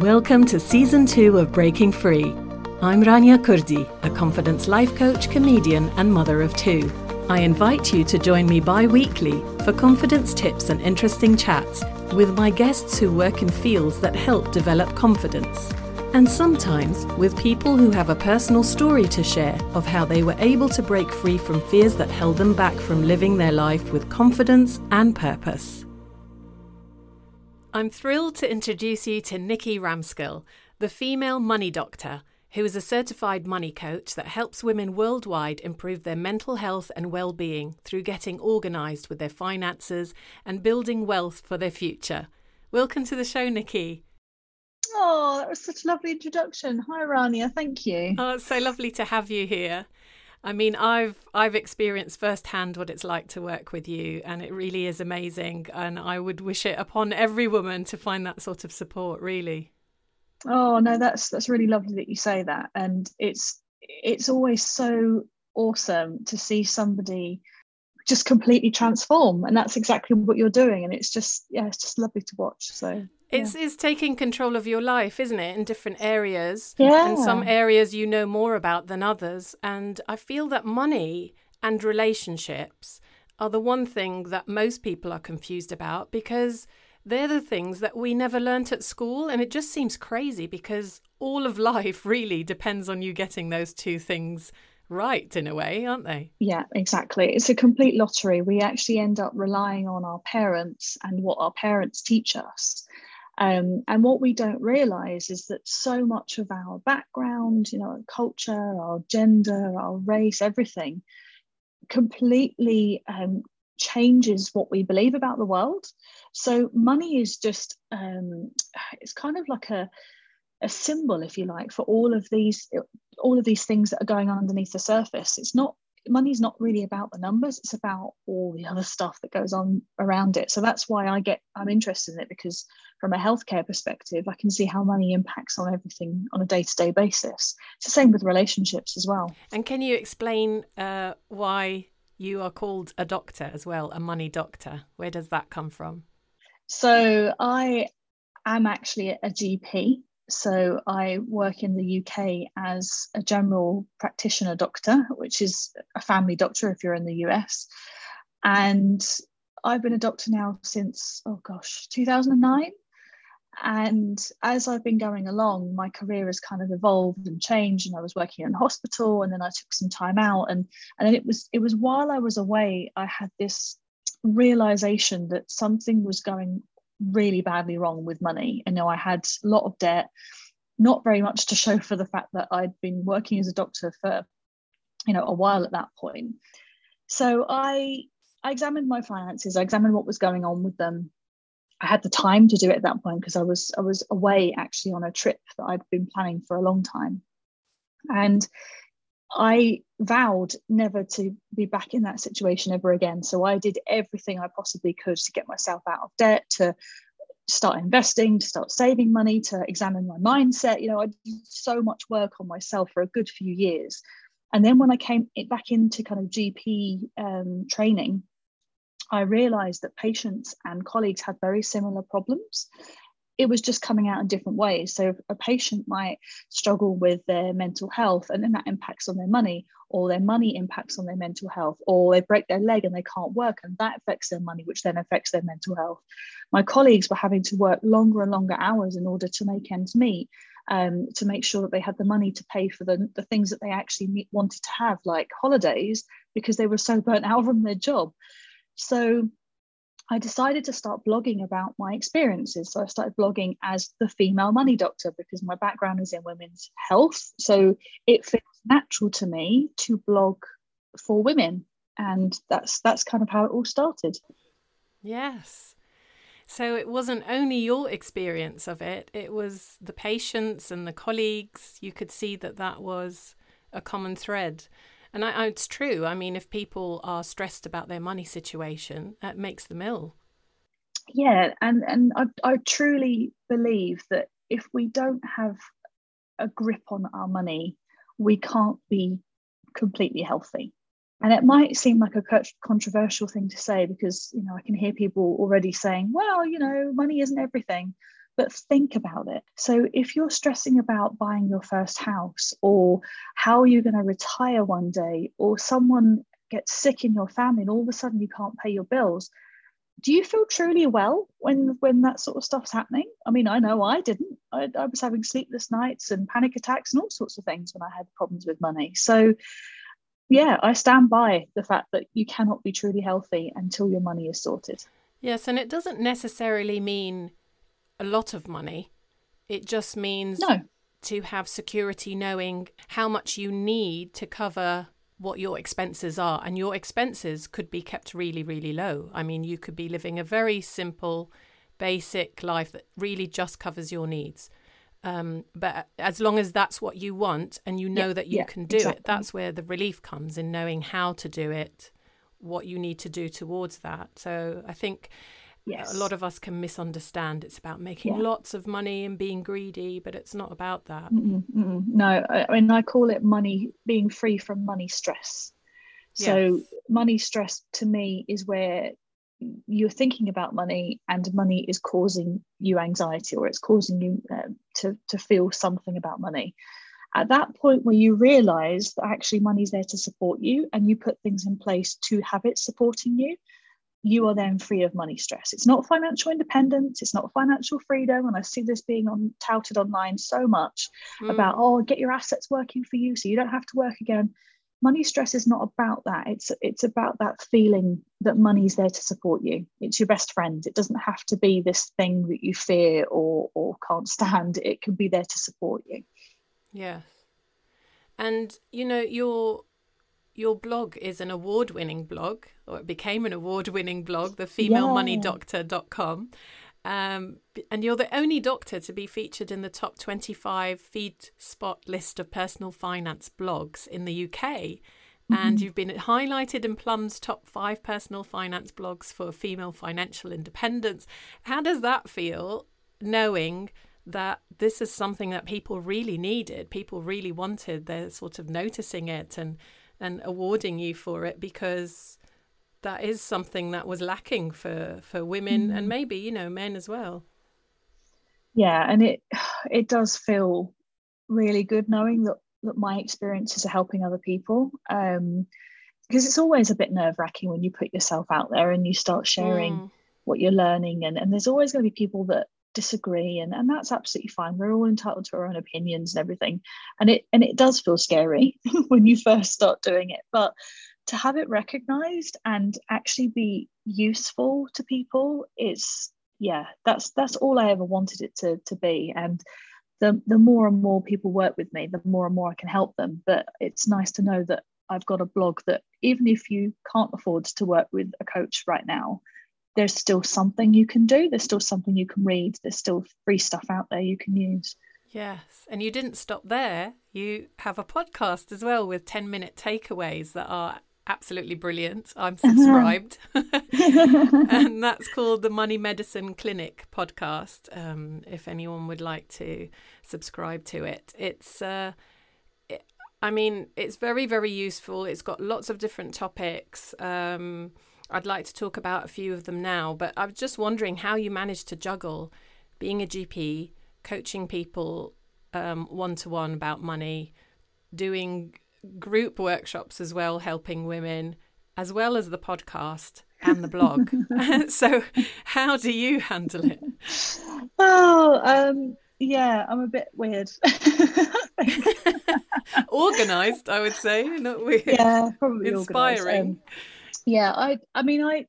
Welcome to season two of Breaking Free. I'm Rania Kurdi, a confidence life coach, comedian, and mother of two. I invite you to join me bi weekly for confidence tips and interesting chats with my guests who work in fields that help develop confidence. And sometimes with people who have a personal story to share of how they were able to break free from fears that held them back from living their life with confidence and purpose. I'm thrilled to introduce you to Nikki Ramskill, the female money doctor, who is a certified money coach that helps women worldwide improve their mental health and well being through getting organised with their finances and building wealth for their future. Welcome to the show, Nikki. Oh, that was such a lovely introduction. Hi, Rania. Thank you. Oh, it's so lovely to have you here. I mean, I've I've experienced firsthand what it's like to work with you, and it really is amazing. And I would wish it upon every woman to find that sort of support. Really. Oh no, that's that's really lovely that you say that, and it's it's always so awesome to see somebody just completely transform, and that's exactly what you're doing, and it's just yeah, it's just lovely to watch. So it's yeah. it's taking control of your life, isn't it? In different areas. Yeah. And some areas you know more about than others. And I feel that money and relationships are the one thing that most people are confused about because they're the things that we never learnt at school. And it just seems crazy because all of life really depends on you getting those two things right in a way, aren't they? Yeah, exactly. It's a complete lottery. We actually end up relying on our parents and what our parents teach us. Um, and what we don't realize is that so much of our background, you know, our culture, our gender, our race, everything completely um, changes what we believe about the world. So money is just, um, it's kind of like a, a symbol, if you like, for all of these all of these things that are going on underneath the surface. It's not money's not really about the numbers it's about all the other stuff that goes on around it. So that's why i get i'm interested in it because from a healthcare perspective i can see how money impacts on everything on a day-to-day basis. It's the same with relationships as well. And can you explain uh, why you are called a doctor as well a money doctor? Where does that come from? So i am actually a gp so I work in the UK as a general practitioner doctor, which is a family doctor if you're in the US. And I've been a doctor now since, oh gosh, 2009. And as I've been going along, my career has kind of evolved and changed. And I was working in hospital, and then I took some time out. And and then it was it was while I was away, I had this realization that something was going really badly wrong with money. And know, I had a lot of debt, not very much to show for the fact that I'd been working as a doctor for, you know, a while at that point. So I I examined my finances, I examined what was going on with them. I had the time to do it at that point because I was I was away actually on a trip that I'd been planning for a long time. And I vowed never to be back in that situation ever again. So I did everything I possibly could to get myself out of debt, to start investing, to start saving money, to examine my mindset. You know, I did so much work on myself for a good few years. And then when I came back into kind of GP um, training, I realized that patients and colleagues had very similar problems it was just coming out in different ways. So a patient might struggle with their mental health and then that impacts on their money, or their money impacts on their mental health, or they break their leg and they can't work and that affects their money, which then affects their mental health. My colleagues were having to work longer and longer hours in order to make ends meet. Um, to make sure that they had the money to pay for the, the things that they actually wanted to have, like holidays, because they were so burnt out from their job. So I decided to start blogging about my experiences. So I started blogging as the female money doctor because my background is in women's health. So it feels natural to me to blog for women. And that's that's kind of how it all started. Yes. So it wasn't only your experience of it, it was the patients and the colleagues. You could see that that was a common thread. And I, it's true. I mean, if people are stressed about their money situation, that makes them ill. Yeah, and and I, I truly believe that if we don't have a grip on our money, we can't be completely healthy. And it might seem like a controversial thing to say because you know I can hear people already saying, "Well, you know, money isn't everything." But think about it. So if you're stressing about buying your first house or how you're you going to retire one day or someone gets sick in your family and all of a sudden you can't pay your bills, do you feel truly well when when that sort of stuff's happening? I mean, I know I didn't. I, I was having sleepless nights and panic attacks and all sorts of things when I had problems with money. So yeah, I stand by the fact that you cannot be truly healthy until your money is sorted. Yes, and it doesn't necessarily mean a lot of money. It just means no. to have security knowing how much you need to cover what your expenses are. And your expenses could be kept really, really low. I mean, you could be living a very simple, basic life that really just covers your needs. Um, but as long as that's what you want and you know yeah, that you yeah, can do exactly. it, that's where the relief comes in knowing how to do it, what you need to do towards that. So I think yes. a lot of us can misunderstand. It's about making yeah. lots of money and being greedy, but it's not about that. Mm-mm, mm-mm. No, I, I mean, I call it money being free from money stress. So, yes. money stress to me is where you're thinking about money and money is causing you anxiety or it's causing you uh, to, to feel something about money at that point where you realize that actually money's there to support you and you put things in place to have it supporting you you are then free of money stress. It's not financial independence, it's not financial freedom. And I see this being on touted online so much mm. about, oh, get your assets working for you so you don't have to work again. Money stress is not about that. It's it's about that feeling that money's there to support you. It's your best friend. It doesn't have to be this thing that you fear or or can't stand. It can be there to support you. Yes. And you know, your your blog is an award winning blog, or it became an award winning blog, the femalemoneydoctor.com. Um, and you're the only doctor to be featured in the top 25 feed spot list of personal finance blogs in the UK. Mm-hmm. And you've been highlighted in Plum's top five personal finance blogs for female financial independence. How does that feel, knowing that this is something that people really needed, people really wanted? They're sort of noticing it and and awarding you for it because that is something that was lacking for for women mm. and maybe you know men as well yeah and it it does feel really good knowing that that my experiences are helping other people um because it's always a bit nerve-wracking when you put yourself out there and you start sharing mm. what you're learning and and there's always going to be people that disagree and, and that's absolutely fine. We're all entitled to our own opinions and everything. And it and it does feel scary when you first start doing it but to have it recognized and actually be useful to people it's yeah that's that's all i ever wanted it to to be. And the the more and more people work with me the more and more i can help them. But it's nice to know that i've got a blog that even if you can't afford to work with a coach right now there's still something you can do. There's still something you can read. There's still free stuff out there you can use. Yes. And you didn't stop there. You have a podcast as well with 10 minute takeaways that are absolutely brilliant. I'm subscribed. and that's called the Money Medicine Clinic podcast. Um, if anyone would like to subscribe to it, it's. Uh, I mean, it's very, very useful. It's got lots of different topics. Um, I'd like to talk about a few of them now, but I was just wondering how you managed to juggle being a GP, coaching people one to one about money, doing group workshops as well, helping women, as well as the podcast and the blog. so, how do you handle it? Oh, um, yeah, I'm a bit weird. organized, I would say, not weird. Yeah, probably inspiring. Um, yeah i i mean i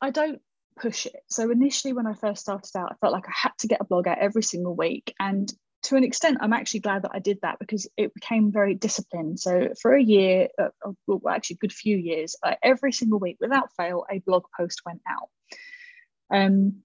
i don't push it. So initially when i first started out i felt like i had to get a blog out every single week. And to an extent i'm actually glad that i did that because it became very disciplined. So for a year uh, uh well actually good few years every single week without fail a blog post went out. Um,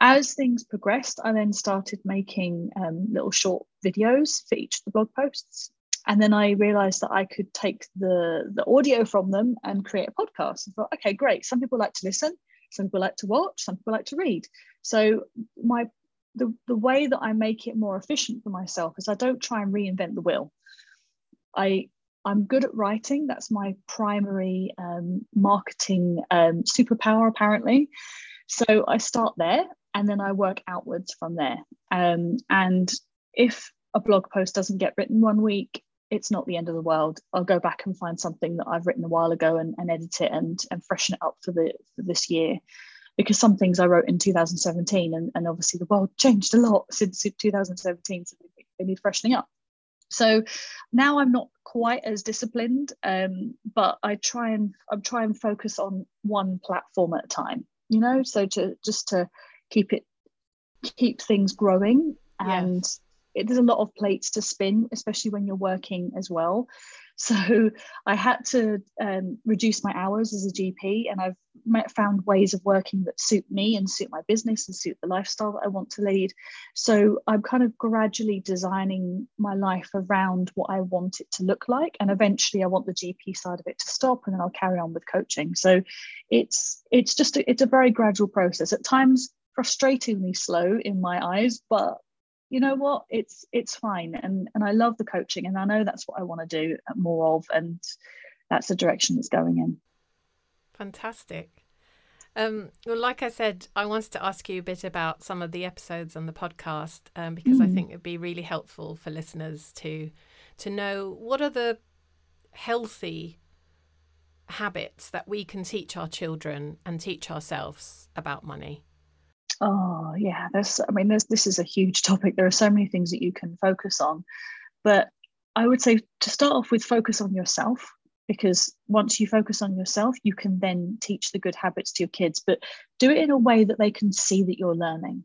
as things progressed i then started making um, little short videos for each of the blog posts and then I realized that I could take the the audio from them and create a podcast. I thought, okay, great. Some people like to listen, some people like to watch, some people like to read. So my the, the way that I make it more efficient for myself is I don't try and reinvent the wheel. I I'm good at writing. That's my primary um, marketing um, superpower, apparently. So I start there and then I work outwards from there. Um, and if a blog post doesn't get written one week, it's not the end of the world. I'll go back and find something that I've written a while ago and, and edit it and, and freshen it up for the for this year. Because some things I wrote in 2017 and, and obviously the world changed a lot since 2017, so they need freshening up. So now I'm not quite as disciplined, um, but I try and I try and focus on one platform at a time. You know, so to just to keep it keep things growing and yes. It, there's a lot of plates to spin especially when you're working as well. So i had to um, reduce my hours as a gp and i've found ways of working that suit me and suit my business and suit the lifestyle that i want to lead. So i'm kind of gradually designing my life around what i want it to look like and eventually i want the gp side of it to stop and then i'll carry on with coaching. So it's it's just a, it's a very gradual process. At times frustratingly slow in my eyes, but you know what? It's it's fine. And and i love the coaching and i know that's what i want to do more of and that's the direction it's going in. Fantastic. Um, well like i said i wanted to ask you a bit about some of the episodes on the podcast um, because mm. i think it'd be really helpful for listeners to to know what are the healthy habits that we can teach our children and teach ourselves about money Oh yeah, there's. I mean. This is a huge topic. There are so many things that you can focus on, but I would say to start off with, focus on yourself because once you focus on yourself, you can then teach the good habits to your kids. But do it in a way that they can see that you're learning.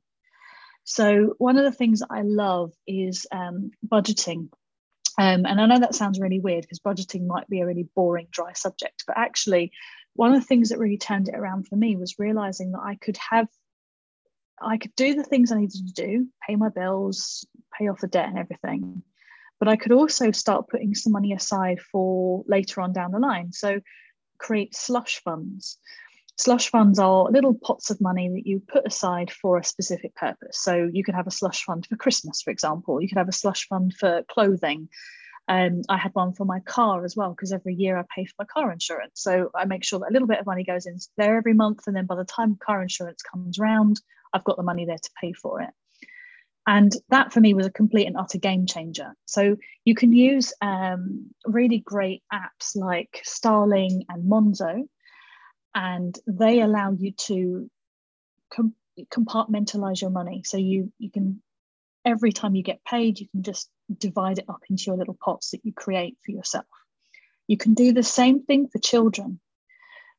So one of the things I love is um, budgeting. Um, and I know that sounds really weird because budgeting might be a really boring, dry subject, but actually, one of the things that really turned it around for me was realizing that I could have I could do the things I needed to do, pay my bills, pay off the debt and everything. But I could also start putting some money aside for later on down the line. So create slush funds. Slush funds are little pots of money that you put aside for a specific purpose. So you could have a slush fund for Christmas, for example. You could have a slush fund for clothing. Um, I had one for my car as well because every year I pay for my car insurance. So I make sure that a little bit of money goes in there every month, and then by the time car insurance comes round, I've got the money there to pay for it. And that for me was a complete and utter game changer. So you can use um, really great apps like Starling and Monzo, and they allow you to com- compartmentalize your money. So you you can every time you get paid, you can just divide it up into your little pots that you create for yourself. You can do the same thing for children.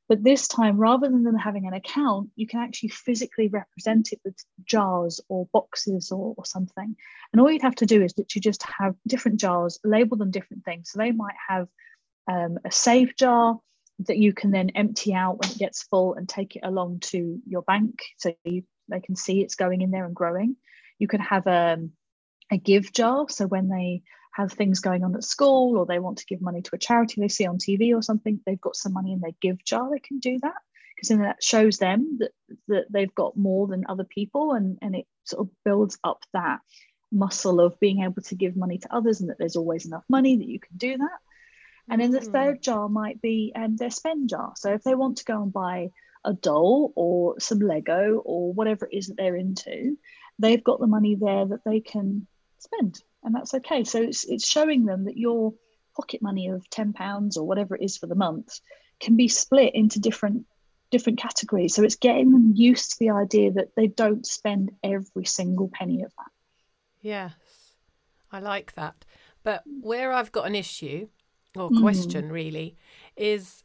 But this time, rather than them having an account, you can actually physically represent it with jars or boxes or, or something. And all you'd have to do is that you just have different jars, label them different things. So they might have um, a save jar that you can then empty out when it gets full and take it along to your bank so you, they can see it's going in there and growing. You could have a, um, a give jar. So when they have things going on at school or they want to give money to a charity they see on TV or something, they've got some money in their give jar, they can do that because then that shows them that, that they've got more than other people and, and it sort of builds up that muscle of being able to give money to others and that there's always enough money that you can do that. And then the mm. third jar might be um, their spend jar. So if they want to go and buy a doll or some Lego or whatever it is that they're into, they've got the money there that they can spend and that's okay. So it's it's showing them that your pocket money of ten pounds or whatever it is for the month can be split into different different categories. So it's getting them used to the idea that they don't spend every single penny of that. Yes, I like that. But where I've got an issue or mm. question mm. really is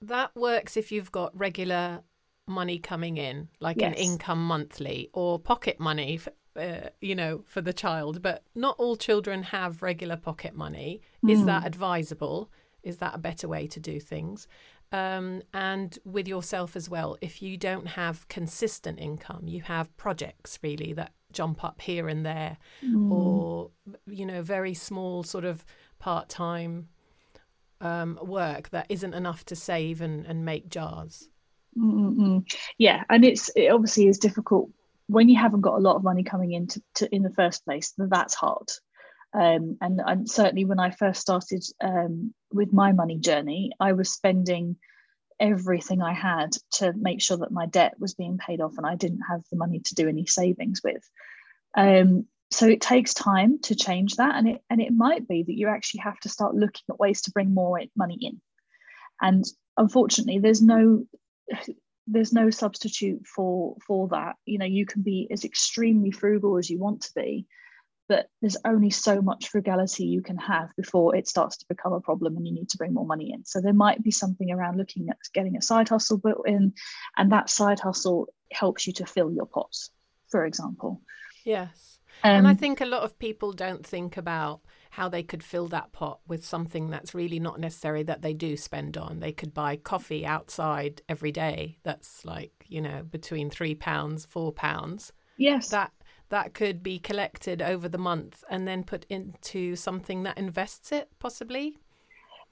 that works if you've got regular money coming in, like yes. an income monthly or pocket money uh, you know, for the child. But not all children have regular pocket money. Mm. Is that hmm. advisable? Is that a better way to do things? Um, and with yourself as well, if you don't have consistent income, you have projects really that jump up here and there, mm. or, you know, very small sort of part time um, work that isn't enough to save and, and make jars. Mm-mm. Yeah, and it's it obviously is difficult when you haven't got a lot of money coming in to, to in the first place, that's hard. Um, and, and certainly when I first started um, with my money journey, I was spending everything I had to make sure that my debt was being paid off and I didn't have the money to do any savings with. Um, so it takes time to change that and it and it might be that you actually have to start looking at ways to bring more money in and unfortunately there's no there's no substitute for for that. You know you can be as extremely frugal as you want to be but there's only so much frugality you can have before it starts to become a problem and you need to bring more money in. So there might be something around looking at getting a side hustle built in and that side hustle helps you to fill your pots for example. Yes. Um, and I think a lot of people don't think about how they could fill that pot with something that's really not necessary that they do spend on. They could buy coffee outside every day. That's like, you know, between three pounds, four pounds. Yes. That that could be collected over the month and then put into something that invests it, possibly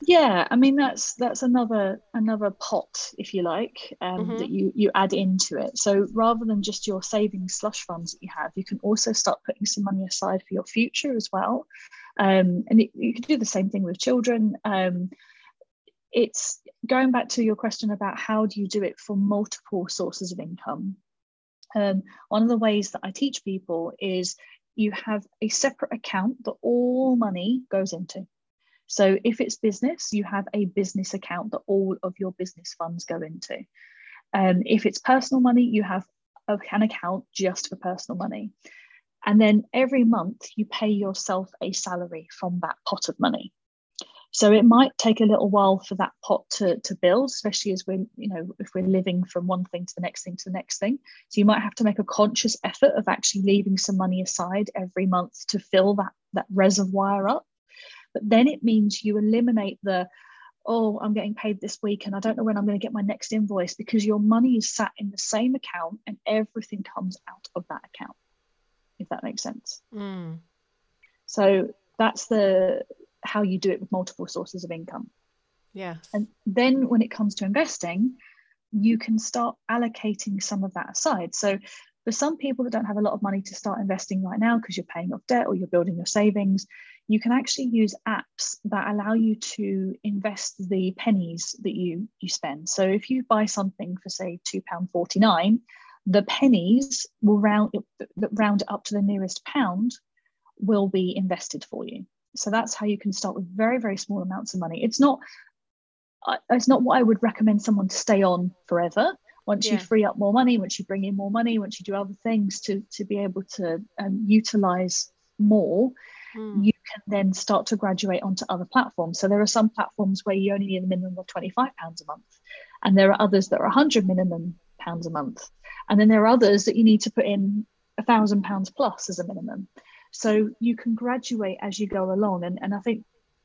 yeah i mean that's that's another another pot if you like um, mm-hmm. that you you add into it so rather than just your savings slush funds that you have you can also start putting some money aside for your future as well um, and it, you can do the same thing with children um, it's going back to your question about how do you do it for multiple sources of income um, one of the ways that i teach people is you have a separate account that all money goes into so if it's business, you have a business account that all of your business funds go into. Um, if it's personal money, you have an account just for personal money. And then every month you pay yourself a salary from that pot of money. So it might take a little while for that pot to, to build, especially as we're, you know, if we're living from one thing to the next thing to the next thing. So you might have to make a conscious effort of actually leaving some money aside every month to fill that, that reservoir up. But then it means you eliminate the, oh, I'm getting paid this week and I don't know when I'm going to get my next invoice because your money is sat in the same account and everything comes out of that account, if that makes sense. Mm. So that's the how you do it with multiple sources of income. Yes. And then when it comes to investing, you can start allocating some of that aside. So for some people that don't have a lot of money to start investing right now because you're paying off debt or you're building your savings, you can actually use apps that allow you to invest the pennies that you you spend. So if you buy something for say £2.49, the pennies will round round up to the nearest pound will be invested for you. So that's how you can start with very, very small amounts of money. It's not it's not what I would recommend someone to stay on forever once yeah. you free up more money once you bring in more money once you do other things to to be able to um, utilize more mm. you can then start to graduate onto other platforms so there are some platforms where you only need a minimum of 25 pounds a month and there are others that are 100 minimum pounds a month and then there are others that you need to put in a thousand pounds plus as a minimum so you can graduate as you go along and, and i think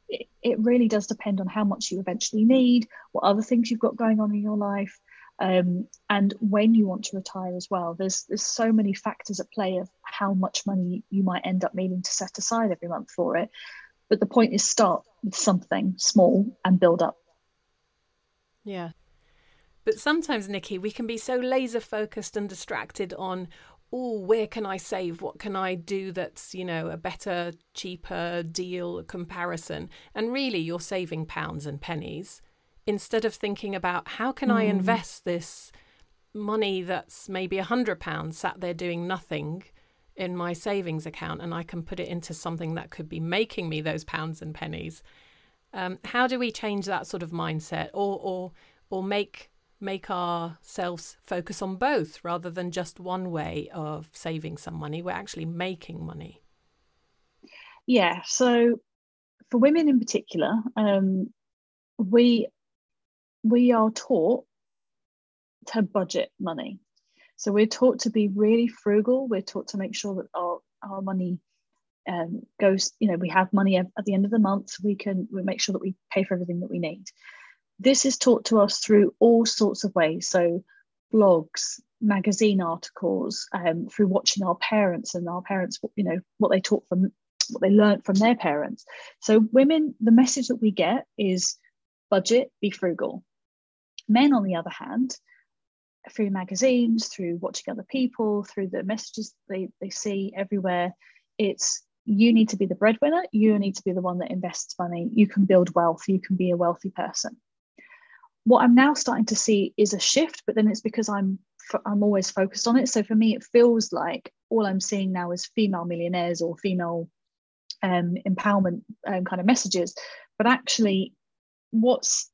it, it really does depend on how much you eventually need what other things you've got going on in your life um, and when you want to retire as well. There's there's so many factors at play of how much money you might end up needing to set aside every month for it. But the point is start with something small and build up. Yeah. But sometimes, Nikki, we can be so laser focused and distracted on, oh, where can I save? What can I do that's, you know, a better, cheaper deal comparison? And really, you're saving pounds and pennies instead of thinking about how can mm. I hmm. invest this money that's maybe a hundred pounds sat there doing nothing in my savings account and I can put it into something that could be making me those pounds and pennies. Um, how do we change that sort of mindset or or or make make ourselves focus on both rather than just one way of saving some money? We're actually making money. Yeah. So for women in particular, um, we we are taught to budget money. So we're taught to be really frugal. We're taught to make sure that our, our money um, goes, you know, we have money at the end of the month. We can we make sure that we pay for everything that we need. This is taught to us through all sorts of ways. So blogs, magazine articles, um, through watching our parents and our parents, you know, what they taught from what they learned from their parents. So women, the message that we get is budget, be frugal. Men, on the other hand, through magazines, through watching other people, through the messages they, they see everywhere, it's you need to be the breadwinner, you need to be the one that invests money, you can build wealth, you can be a wealthy person. What I'm now starting to see is a shift, but then it's because I'm I'm always focused on it. So for me, it feels like all I'm seeing now is female millionaires or female um, empowerment um, kind of messages. But actually, what's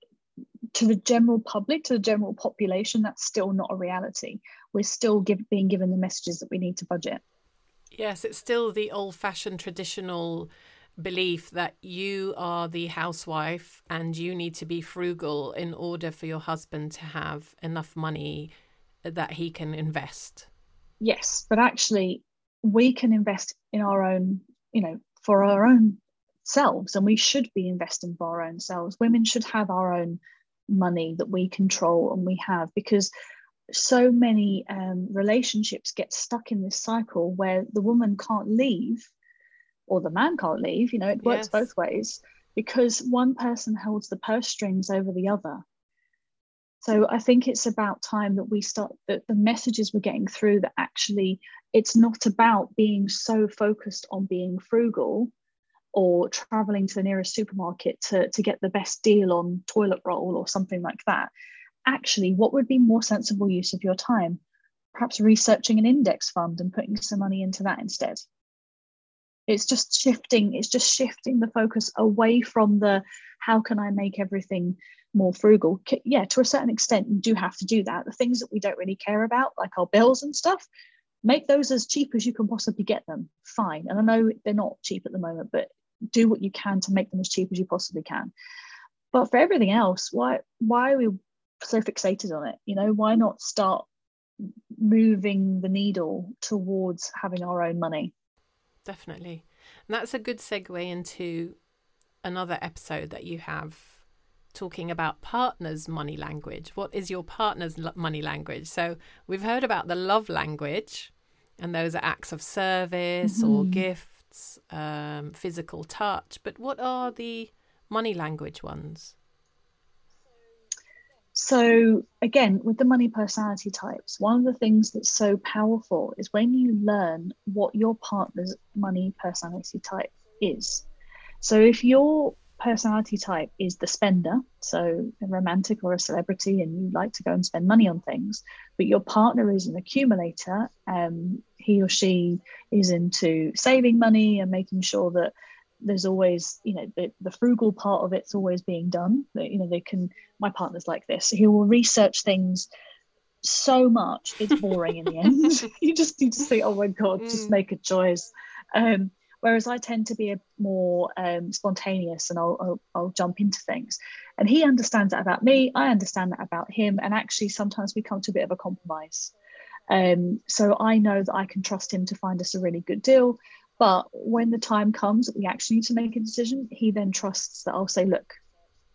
to the general public, to the general population, that's still not a reality. We're still give, being given the messages that we need to budget. Yes, it's still the old fashioned traditional belief that you are the housewife and you need to be frugal in order for your husband to have enough money that he can invest. Yes, but actually, we can invest in our own, you know, for our own selves, and we should be investing for our own selves. Women should have our own money that we control and we have because so many um, relationships get stuck in this cycle where the woman can't leave or the man can't leave. You know, it works yes. both ways because one person holds the purse strings over the other. So I think it's about time that we start that the messages we're getting through that actually it's not about being so focused on being frugal or traveling to the nearest supermarket to, to get the best deal on toilet roll or something like that. Actually, what would be more sensible use of your time? Perhaps researching an index fund and putting some money into that instead it's just shifting it's just shifting the focus away from the how can i make everything more frugal? Yeah to a certain extent you do have to do that. The things that we don't really care about like our bills and stuff make those as cheap as you can possibly get them. Fine. And i know they're not cheap at the moment but do what you can to make them as cheap as you possibly can. But for everything else why why are we so fixated on it? You know why not start moving the needle towards having our own money definitely. And that's a good segue into another episode that you have talking about partners' money language. What is your partner's money language? So we've heard about the love language, and those are acts of service mm-hmm. or gifts, um, physical touch. But what are the money language ones? So, again, with the money personality types, one of the things that's so powerful is when you learn what your partner's money personality type is. So, if your personality type is the spender, so a romantic or a celebrity, and you like to go and spend money on things, but your partner is an accumulator, um, he or she is into saving money and making sure that there's always you know the, the frugal part of it's always being done. You know they can my partner's like this. He will research things so much it's boring in the end. You just need to say oh my god mm. just make a choice. Um, whereas i tend to be a more um, spontaneous and I'll, I'll, I'll jump into things. And he understands that about me i understand that about him and actually sometimes we come to a bit of a compromise. Um, so I know that I can trust him to find us a really good deal. But when the time comes that we actually need to make a decision, he then trusts that I'll say, look,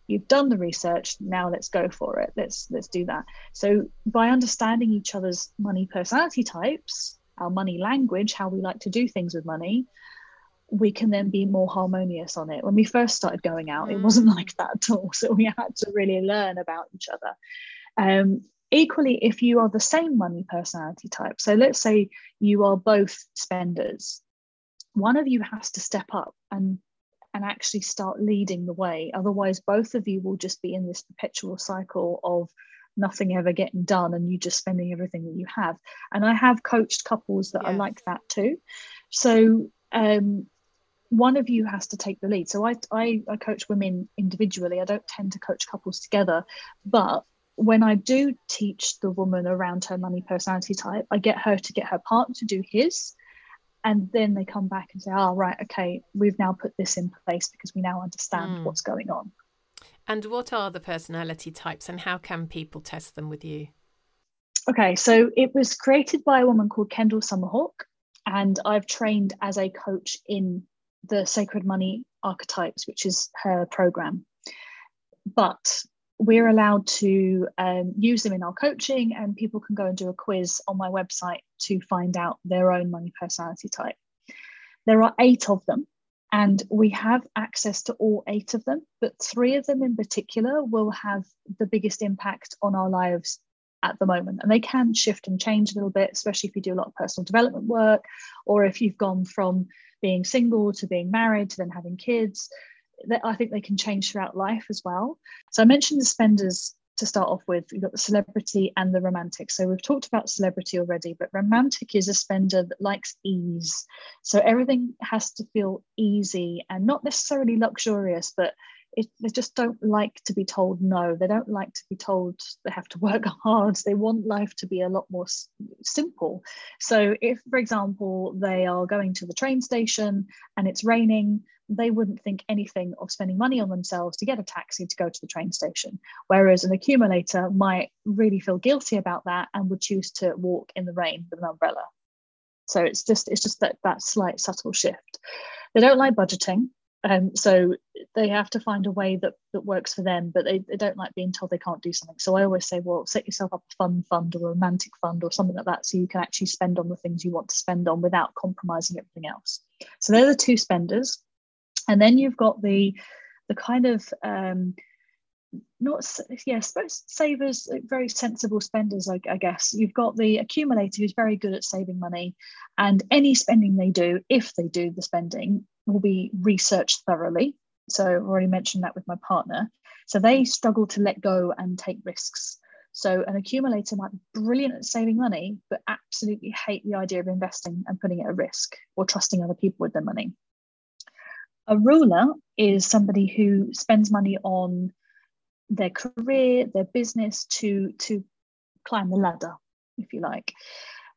you've done the research, now let's go for it. Let's let's do that. So by understanding each other's money personality types, our money language, how we like to do things with money, we can then be more harmonious on it. When we first started going out, it wasn't mm. like that at all. So we had to really learn about each other. Um, equally, if you are the same money personality type, so let's say you are both spenders, one of you has to step up and and actually start leading the way. Otherwise both of you will just be in this perpetual cycle of nothing ever getting done and you just spending everything that you have. And i have coached couples that yeah. are like that too. So um, one of you has to take the lead. So I, I i coach women individually. I don't tend to coach couples together. But when I do teach the woman around her money personality type, I get her to get her partner to do his and then they come back and say oh right okay we've now put this in place because we now understand mm. what's going on. And what are the personality types and how can people test them with you? Okay so it was created by a woman called Kendall SummerHawk and i've trained as a coach in the sacred money archetypes which is her program. But we're allowed to um, use them in our coaching, and people can go and do a quiz on my website to find out their own money personality type. There are eight of them, and we have access to all eight of them, but three of them in particular will have the biggest impact on our lives at the moment. And they can shift and change a little bit, especially if you do a lot of personal development work, or if you've gone from being single to being married to then having kids I think they can change throughout life as well. So I mentioned the spenders to start off with, you've got the celebrity and the romantic. So we've talked about celebrity already, but romantic is a spender that likes ease. So everything has to feel easy and not necessarily luxurious, but it, they just don't like to be told no. They don't like to be told they have to work hard. They want life to be a lot more s- simple. So, if, for example, they are going to the train station and it's raining, they wouldn't think anything of spending money on themselves to get a taxi to go to the train station. Whereas an accumulator might really feel guilty about that and would choose to walk in the rain with an umbrella. So it's just it's just that that slight subtle shift. They don't like budgeting. Um, so they have to find a way that, that works for them, but they, they don't like being told they can't do something. So I always say, well, set yourself up a fun fund or a romantic fund or something like that so you can actually spend on the things you want to spend on without compromising everything else. So they're the two spenders and then you've got the the kind of um, not yeah, suppose savers, very sensible spenders, I, I, guess. You've got the accumulator who's very good at saving money, and any spending they do, if they do the spending, will be researched thoroughly. So I've already mentioned that with my partner. So they struggle to let go and take risks. So an accumulator might be brilliant at saving money, but absolutely hate the idea of investing and putting it at risk or trusting other people with their money. A ruler is somebody who spends money on their career, their business to, to climb the ladder, if you like.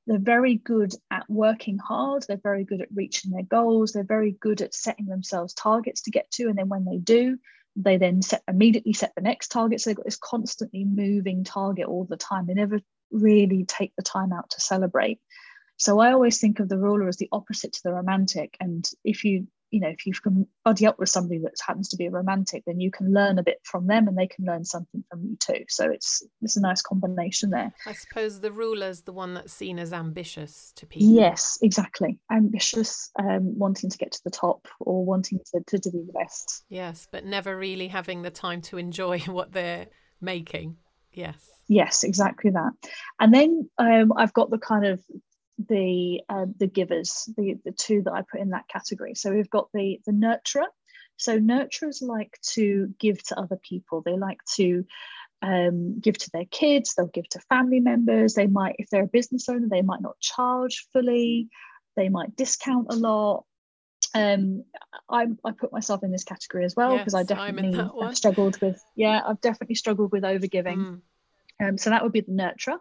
They're very good at working hard. They're very good at reaching their goals. They're very good at setting themselves targets to get to. And then when they do, they then set immediately set the next target. So they've got this constantly moving target all the time. They never really take the time out to celebrate. So I always think of the ruler as the opposite to the romantic. And if you you know if you can buddy up with somebody that happens to be a romantic then you can learn a bit from them and they can learn something from you too. So it's it's a nice combination there. I suppose the ruler's the one that's seen as ambitious to people. Yes exactly. Ambitious um, wanting to get to the top or wanting to, to, to do the best. Yes but never really having the time to enjoy what they're making. Yes. Yes exactly that. And then um, i've got the kind of the uh, the givers, the the two that I put in that category. So we've got the the nurturer. So nurturers like to give to other people. They like to um, give to their kids. They'll give to family members. They might, if they're a business owner, they might not charge fully. They might discount a lot. Um, I, I put myself in this category as well because yes, I definitely have struggled with. Yeah, I've definitely struggled with overgiving. Mm. Um, so that would be the nurturer.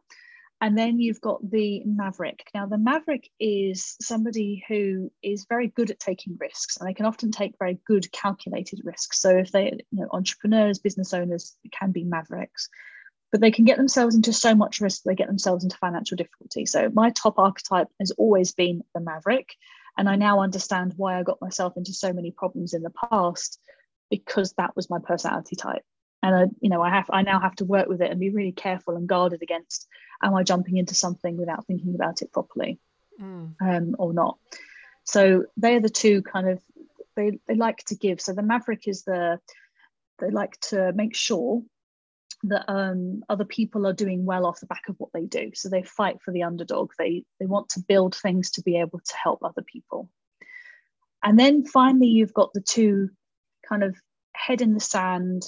And then you've got the maverick. Now, the maverick is somebody who is very good at taking risks, and they can often take very good calculated risks. So, if they, you know, entrepreneurs, business owners can be mavericks, but they can get themselves into so much risk, they get themselves into financial difficulty. So, my top archetype has always been the maverick. And I now understand why I got myself into so many problems in the past because that was my personality type. And I, you know, I have I now have to work with it and be really careful and guarded against am I jumping into something without thinking about it properly mm. um, or not? So they're the two kind of they, they like to give. So the maverick is the they like to make sure that um, other people are doing well off the back of what they do. So they fight for the underdog. They they want to build things to be able to help other people. And then finally, you've got the two kind of head in the sand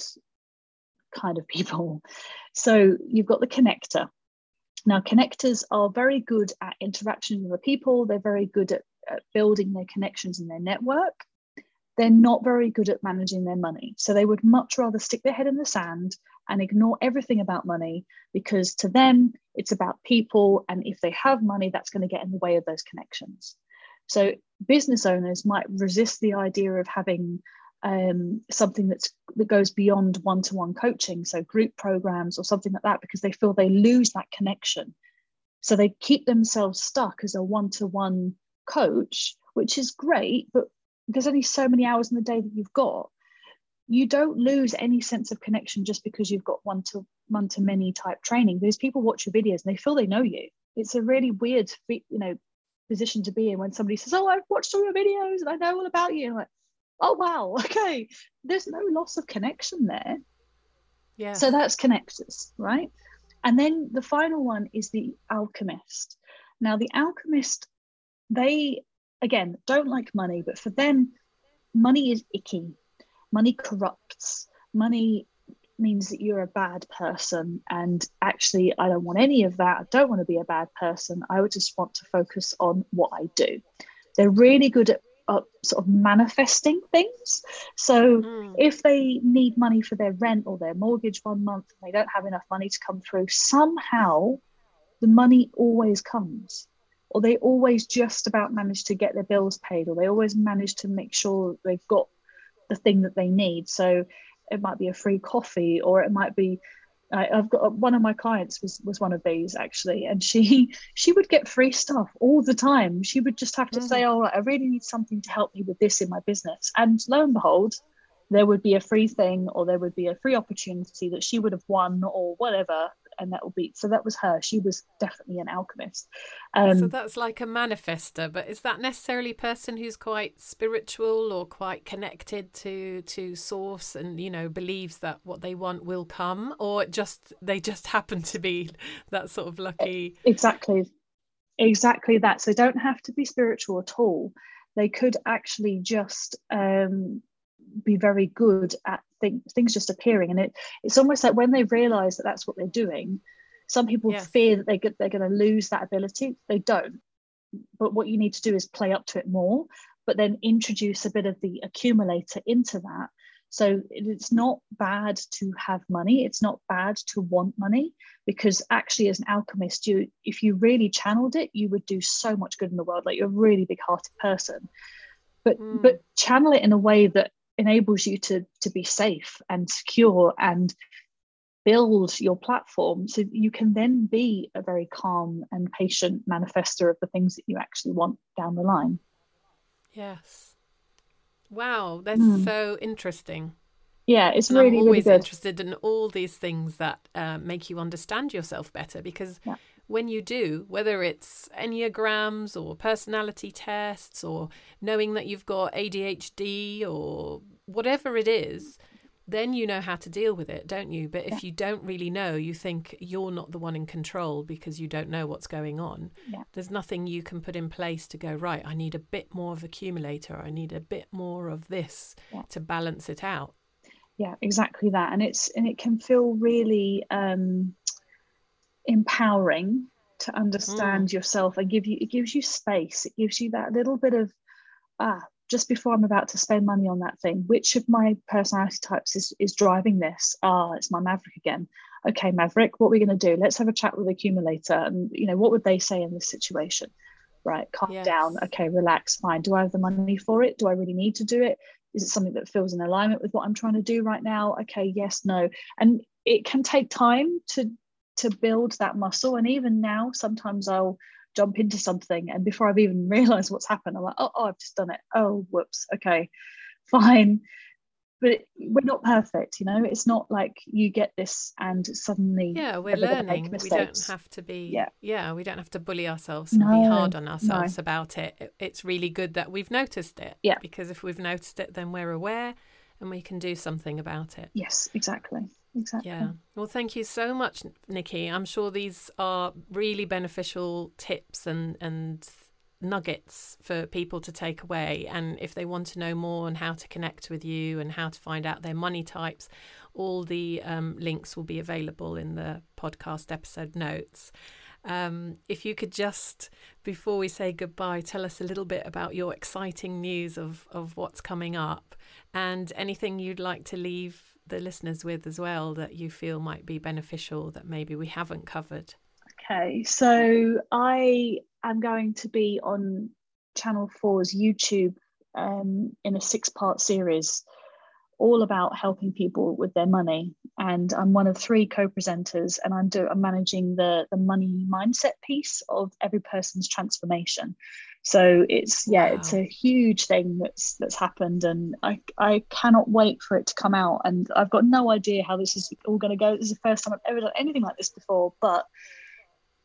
kind of people. So you've got the connector. Now, connectors are very good at interaction with other people. They're very good at, at building their connections and their network. They're not very good at managing their money. So they would much rather stick their head in the sand and ignore everything about money because to them, it's about people. And if they have money, that's going to get in the way of those connections. So business owners might resist the idea of having um, something that's that goes beyond one-to-one coaching so group programs or something like that because they feel they lose that connection. So they keep themselves stuck as a one-to-one coach which is great but there's only so many hours in the day that you've got. You don't lose any sense of connection just because you've got one to one to many type training. Those people watch your videos and they feel they know you. It's a really weird you know position to be in when somebody says oh i've watched all your videos and i know all about you. Like oh wow okay there's no loss of connection there yeah so that's connectors right and then the final one is the alchemist now the alchemist they again don't like money but for them money is icky money corrupts money means that you're a bad person. And actually, I don't want any of that. I don't want to be a bad person. I would just want to focus on what I do. They're really good at sort of manifesting things. So mm. if they need money for their rent or their mortgage one month and they don't have enough money to come through, somehow the money always comes. Or they always just about manage to get their bills paid, or they always manage to make sure they've got the thing that they need. So it might be a free coffee, or it might be I, have got one of my clients was was one of these actually, and she she would get free stuff all the time. She would just have to mm. say, "Oh, I really need something to help me with this in my business," and lo and behold, there would be a free thing, or there would be a free opportunity that she would have won, or whatever, and that will be so that was her. She was definitely an alchemist. Um, so that's like a manifester but is that necessarily a person who's quite spiritual or quite connected to to source and you know believes that what they want will come or just they just happen to be that sort of lucky? Exactly. Exactly that. So don't have to be spiritual at all. They could actually just um, be very good at things things just appearing. And it it's almost like when they realize that that's what they're doing some people yes. fear that they get, they're going to lose that ability. They don't. But what you need to do is play up to it more but then introduce a bit of the accumulator into that. So it's not bad to have money. It's not bad to want money because actually as an alchemist you if you really channeled it you would do so much good in the world. Like you're a really big hearted person. But mm. but channel it in a way that enables you to to be safe and secure and build your platform. So you can then be a very calm and patient manifester of the things that you actually want down the line. Yes. Wow that's mm. so interesting. Yeah it's and really i'm always really interested in all these things that uh, make you understand yourself better because yeah when you do, whether it's Enneagrams or personality tests or knowing that you've got ADHD or whatever it is, then you know how to deal with it, don't you? But if yeah. you don't really know, you think you're not the one in control because you don't know what's going on. Yeah. There's nothing you can put in place to go, right, I need a bit more of accumulator, I need a bit more of this yeah. to balance it out. Yeah, exactly that. And it's and it can feel really um empowering to understand mm. yourself. And give you it gives you space. It gives you that little bit of ah just before i'm about to spend money on that thing which of my personality types is, is driving this? Ah it's my maverick again. Okay maverick what are we going to do? Let's have a chat with the accumulator and you know what would they say in this situation? Right calm yes. down. Okay relax. Fine. Do i have the money for it? Do i really need to do it? Is it something that feels in alignment with what i'm trying to do right now? Okay yes no. And it can take time to to build that muscle. And even now, sometimes I'll jump into something and before I've even realized what's happened, I'm like, oh, oh I've just done it. Oh, whoops. Okay, fine. But we're not perfect, you know. It's not like you get this and suddenly yeah, we're learning. We don't have to be yeah, yeah. We don't have to bully ourselves and no, be hard on ourselves no. about it. It's really good that we've noticed it. Yeah, because if we've noticed it, then we're aware and we can do something about it. Yes, exactly exactly. Yeah. Well, thank you so much, Nikki. I'm sure these are really beneficial tips and and nuggets for people to take away. And if they want to know more on how to connect with you and how to find out their money types, all the um, links will be available in the podcast episode notes. Um, if you could just, before we say goodbye, tell us a little bit about your exciting news of, of what's coming up and anything you'd like to leave the listeners with as well that you feel might be beneficial that maybe we haven't covered? Okay, so I am going to be on Channel 4's YouTube um, in a six part series all about helping people with their money. And I'm one of three co-presenters, and I'm, do, I'm managing the the money mindset piece of every person's transformation. So it's yeah, wow. it's a huge thing that's that's happened, and I I cannot wait for it to come out. And I've got no idea how this is all going to go. This is the first time I've ever done anything like this before, but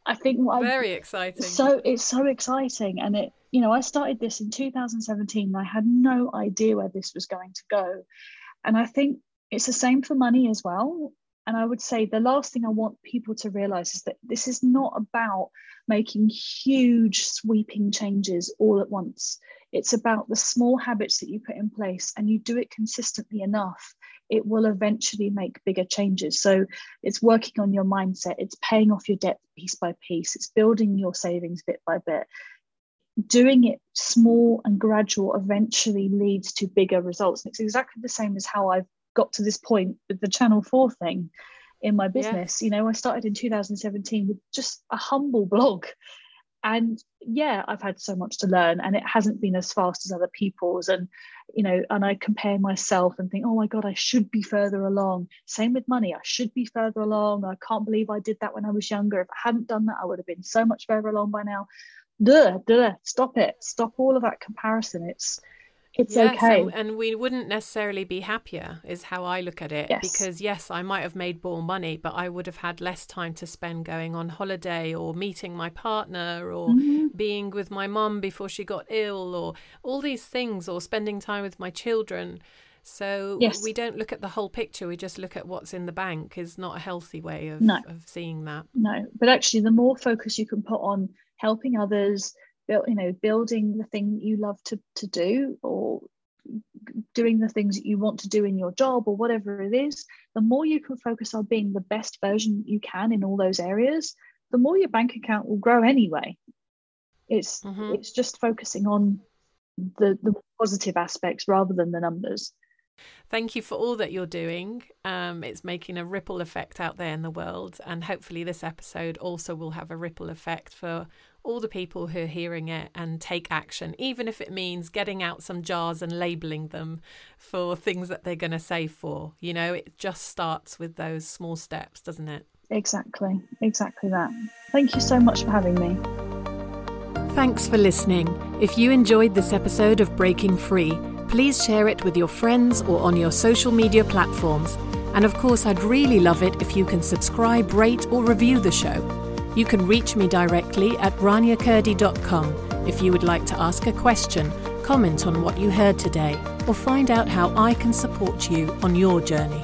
I think very I, exciting. So it's so exciting, and it you know I started this in 2017. I had no idea where this was going to go, and I think it's the same for money as well. And I would say the last thing I want people to realize is that this is not about making huge sweeping changes all at once. It's about the small habits that you put in place and you do it consistently enough. it will eventually make bigger changes. So it's working on your mindset, it's paying off your debt piece by piece, it's building your savings bit by bit. Doing it small and gradual eventually leads to bigger results. And it's exactly the same as how I've got to this point with the Channel 4 thing in my business. You know, I started in 2017 with just a humble blog. And yeah i've had so much to learn and it hasn't been as fast as other people's. And you know and i compare myself and think oh my god i should be further along. Same with money i should be further along. I can't believe i did that when i was younger. If i hadn't done that i would have been so much further along by now. Duh, duh, stop it. Stop all of that comparison. It's it's yes, okay. And, and, we wouldn't necessarily be happier, is how I look at it. Yes. Because, yes, I might have made more money, but I would have had less time to spend going on holiday or meeting my partner or mm-hmm. being with my mum before she got ill or all these things or spending time with my children. So yes. we don't look at the whole picture, we just look at what's in the bank, is not a healthy way of, no. of seeing that. No, but actually, the more focus you can put on helping others, build, you know, building the thing you love to, to do or doing the things that you want to do in your job or whatever it is, the more you can focus on being the best version you can in all those areas, the more your bank account will grow anyway. It's mm-hmm. it's just focusing on the the positive aspects rather than the numbers. Thank you for all that you're doing. Um, it's making a ripple effect out there in the world, and hopefully, this episode also will have a ripple effect for all the people who are hearing it and take action, even if it means getting out some jars and labeling them for things that they're going to save for. You know, it just starts with those small steps, doesn't it? Exactly, exactly that. Thank you so much for having me. Thanks for listening. If you enjoyed this episode of Breaking Free, please share it with your friends or on your social media platforms. And of course, I'd really love it if you can subscribe, rate, or review the show. You can reach me directly at raniakurdi.com if you would like to ask a question, comment on what you heard today, or find out how I can support you on your journey.